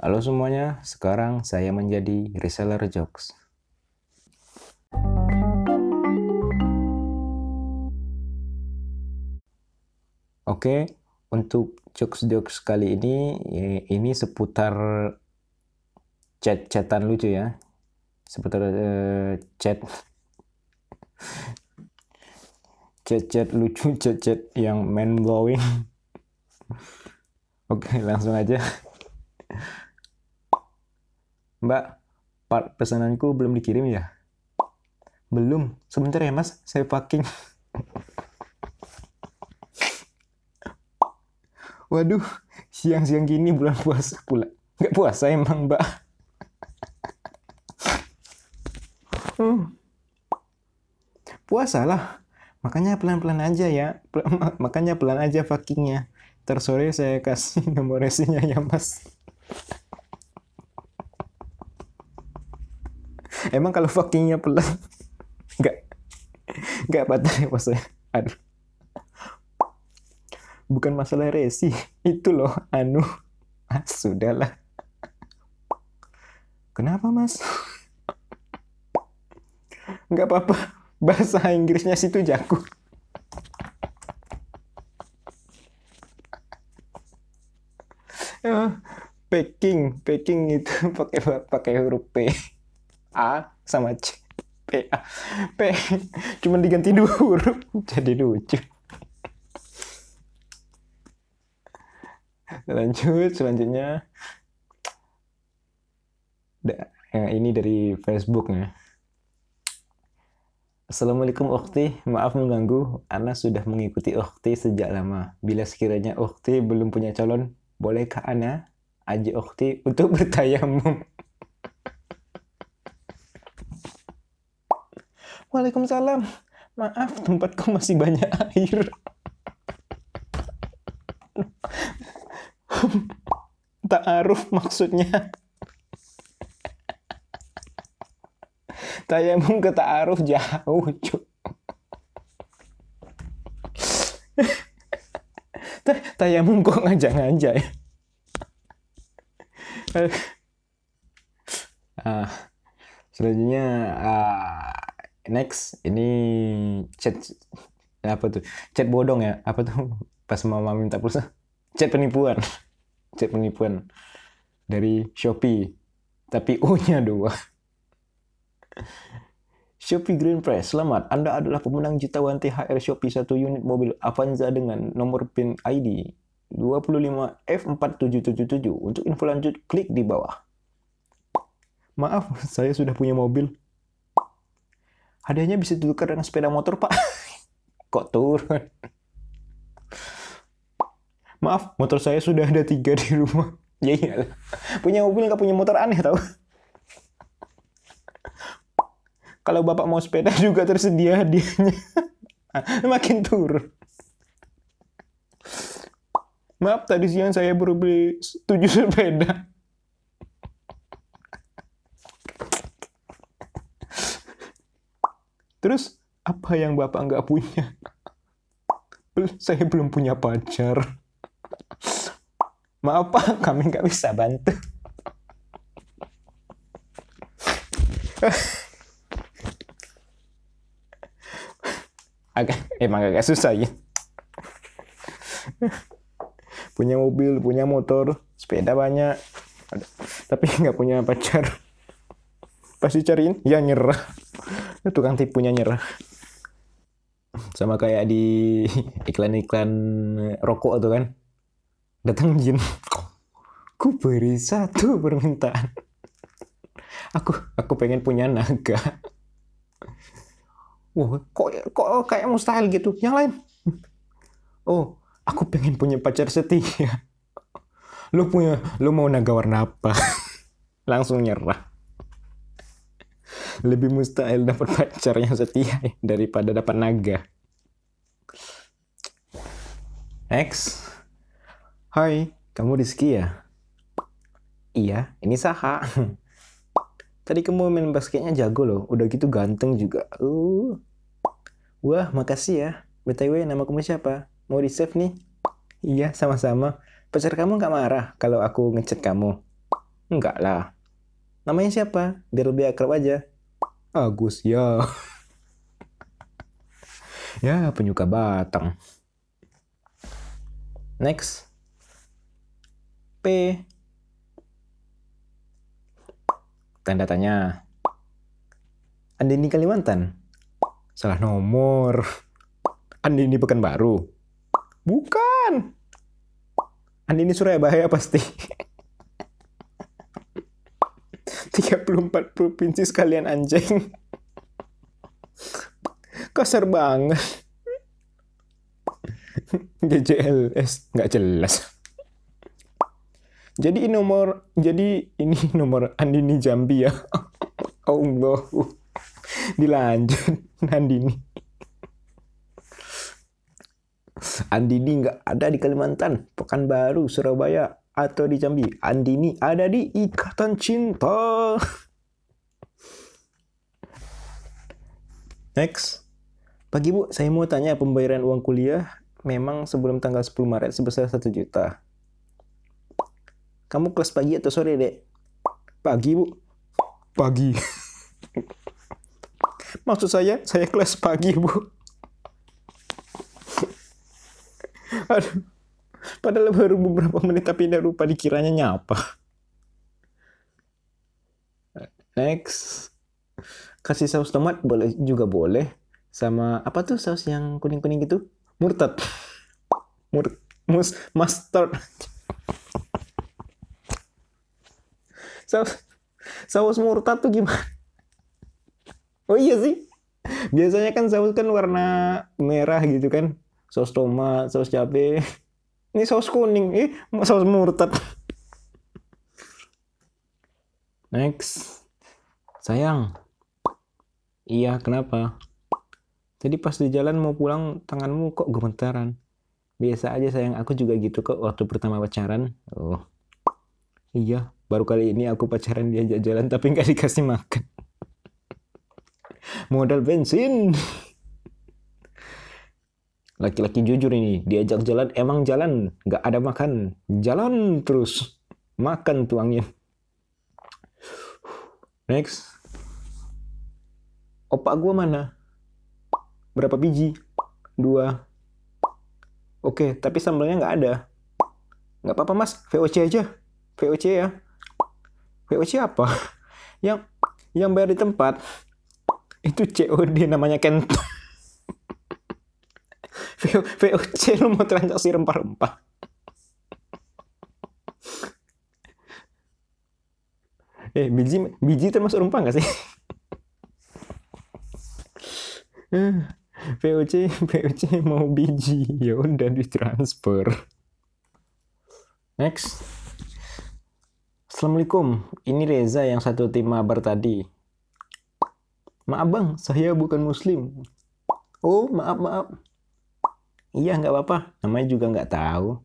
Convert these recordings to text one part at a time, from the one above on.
Halo semuanya, sekarang saya menjadi reseller jokes. Oke, untuk jokes-jokes kali ini, ini seputar chat-chatan lucu ya. Seputar uh, chat chat-chat lucu, chat-chat yang mind blowing. Oke, langsung aja. Mbak, pesananku belum dikirim ya? Belum. Sebentar ya, Mas. Saya packing. Waduh, siang-siang gini bulan puasa pula. Nggak puasa emang, Mbak. Hmm. Puasa lah. Makanya pelan-pelan aja ya. Makanya pelan aja packingnya. Tersore saya kasih nomor resinya ya, Mas. Emang kalau fuckingnya pelan, nggak nggak patah ya saya. Aduh. Bukan masalah resi itu loh anu. Ah, sudahlah. Kenapa mas? Nggak apa-apa bahasa Inggrisnya situ jago. Uh, packing packing itu pakai pakai huruf P A sama C. P A. P. Cuma diganti dua huruf jadi lucu. Lanjut selanjutnya. Yang ini dari Facebook ya Assalamualaikum Ukti, maaf mengganggu. Ana sudah mengikuti Ukti sejak lama. Bila sekiranya Ukti belum punya calon, bolehkah Ana ajak Ukti untuk bertayamum? Waalaikumsalam. Maaf, tempatku masih banyak air. Ta'aruf maksudnya. Tayamum ke ta'aruf jauh, cuk. Tayamum kok ngajak-ngajak ya. ah, selanjutnya uh, next ini chat apa tuh chat bodong ya apa tuh pas mama minta pulsa chat penipuan chat penipuan dari Shopee tapi O-nya dua Shopee Green Press, selamat. Anda adalah pemenang jutawan THR Shopee satu unit mobil Avanza dengan nomor PIN ID 25F4777. Untuk info lanjut, klik di bawah. Maaf, saya sudah punya mobil. Hadiahnya bisa ditukar dengan sepeda motor, Pak. Kok turun? Maaf, motor saya sudah ada tiga di rumah. Ya iyalah. Punya mobil nggak punya motor aneh tau. Kalau bapak mau sepeda juga tersedia hadiahnya. Makin turun. Maaf, tadi siang saya baru beli tujuh sepeda. Terus, apa yang bapak nggak punya? Saya belum punya pacar. Maaf Pak, kami nggak bisa bantu. agak emang agak susah ya. punya mobil, punya motor, sepeda banyak, tapi nggak punya pacar. Pasti cariin, ya nyerah. Tukang tipunya nyerah. Sama kayak di iklan-iklan rokok tuh kan. Datang jin. Ku beri satu permintaan. Aku aku pengen punya naga. Wah kok kok kayak mustahil gitu? Yang lain? Oh aku pengen punya pacar setia. Lu punya lu mau naga warna apa? Langsung nyerah lebih mustahil dapat pacar yang setia daripada dapat naga next Hai, kamu Rizky ya? Iya, ini Saha. Tadi kamu main basketnya jago loh, udah gitu ganteng juga. Uh. Wah, makasih ya. BTW, nama kamu siapa? Mau di-save nih? Iya, sama-sama. Pacar kamu nggak marah kalau aku ngechat kamu? Enggak lah. Namanya siapa? Biar lebih akrab aja. Agus, ya. ya, penyuka batang. Next. P. Tanda tanya. Andini Kalimantan. Salah nomor. Andini Pekanbaru. Bukan. Andini Surabaya pasti. 34 provinsi sekalian anjing. Kasar banget. GJLS nggak jelas. Jadi ini nomor jadi ini nomor Andini Jambi ya. Allah. Dilanjut Andini. Andini nggak ada di Kalimantan, Pekanbaru, Surabaya, atau di Jambi. Andini ada di Ikatan Cinta. Next. Pagi Bu, saya mau tanya pembayaran uang kuliah memang sebelum tanggal 10 Maret sebesar 1 juta. Kamu kelas pagi atau sore, Dek? Pagi, Bu. Pagi. Maksud saya, saya kelas pagi, Bu. Aduh. Padahal baru beberapa menit tapi udah lupa dikiranya nyapa. Next. Kasih saus tomat boleh juga boleh. Sama apa tuh saus yang kuning-kuning gitu? Murtad. Mur mus mustard. saus saus murtad tuh gimana? Oh iya sih. Biasanya kan saus kan warna merah gitu kan. Saus tomat, saus cabai. Ini saus kuning. Eh, saus murtad. Next. Sayang. Iya, kenapa? Tadi pas di jalan mau pulang, tanganmu kok gemetaran. Biasa aja sayang, aku juga gitu kok waktu pertama pacaran. Oh. Iya, baru kali ini aku pacaran diajak jalan tapi nggak dikasih makan. Modal bensin. Laki-laki jujur ini, diajak jalan emang jalan, nggak ada makan. Jalan terus. Makan tuangnya. Next. Opak gua mana? Berapa biji? Dua. Oke, tapi sambalnya nggak ada. Nggak apa-apa mas, VOC aja. VOC ya. VOC apa? Yang yang bayar di tempat. Itu COD namanya Kento. VOC lu mau transaksi rempah-rempah. Eh, biji biji termasuk rempah nggak sih? VOC VOC mau biji ya udah ditransfer. Next. Assalamualaikum, ini Reza yang satu tim mabar tadi. Maaf bang, saya bukan muslim. Oh, maaf maaf. Iya nggak apa-apa, namanya juga nggak tahu.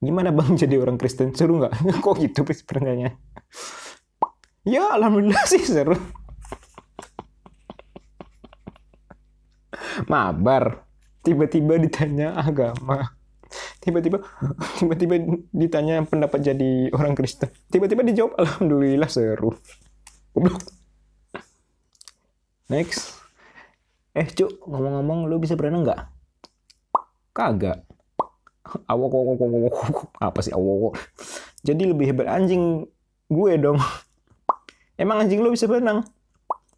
Gimana bang jadi orang Kristen seru nggak? Kok gitu sebenarnya? Ya alhamdulillah sih seru. Mabar, tiba-tiba ditanya agama, tiba-tiba tiba-tiba ditanya pendapat jadi orang Kristen, tiba-tiba dijawab alhamdulillah seru. Next. Eh cuk, ngomong-ngomong lu bisa berenang nggak? Kagak. Awok, awok, awok, awok. Apa sih awok? Jadi lebih hebat anjing gue dong. Emang anjing lu bisa berenang?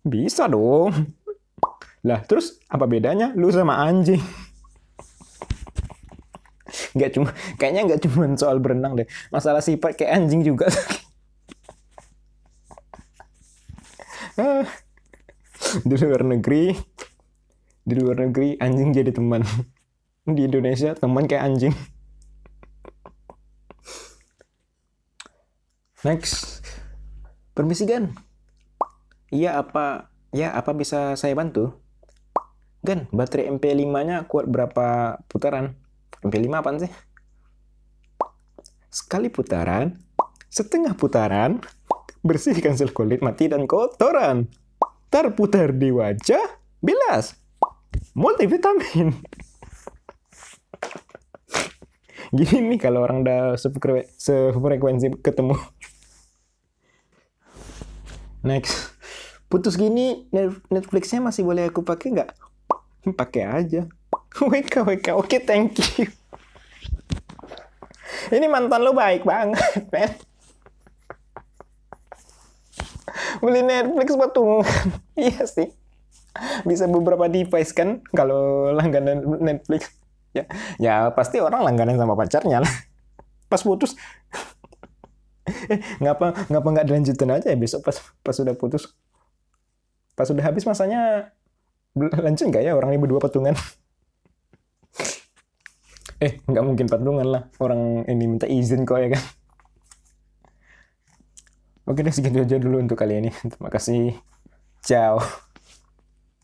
Bisa dong. Lah, terus apa bedanya lu sama anjing? Nggak cuma, kayaknya nggak cuma soal berenang deh. Masalah sifat kayak anjing juga. di luar negeri, di luar negeri anjing jadi teman. Di Indonesia teman kayak anjing. Next. Permisi Gan. Iya apa ya apa bisa saya bantu? Gan, baterai MP5-nya kuat berapa putaran? MP5 apaan sih? Sekali putaran, setengah putaran, bersihkan sel kulit mati dan kotoran. Terputar di wajah, bilas. Multivitamin. Gini nih kalau orang udah sefrekuensi ketemu. Next. Putus gini Net- Netflixnya masih boleh aku pakai nggak? Pakai aja. WK WK oke thank you. Ini mantan lo baik banget men beli Netflix patungan iya sih. Bisa beberapa device kan kalau langganan Netflix ya ya pasti orang langganan sama pacarnya lah. Pas putus. Eh ngapa ngapa nggak dilanjutin aja ya besok pas pas sudah putus? Pas sudah habis masanya lanjut nggak ya orang ini berdua patungan? Eh nggak mungkin patungan lah. Orang ini minta izin kok ya kan? Oke deh segitu aja dulu untuk kali ini. Terima kasih. Ciao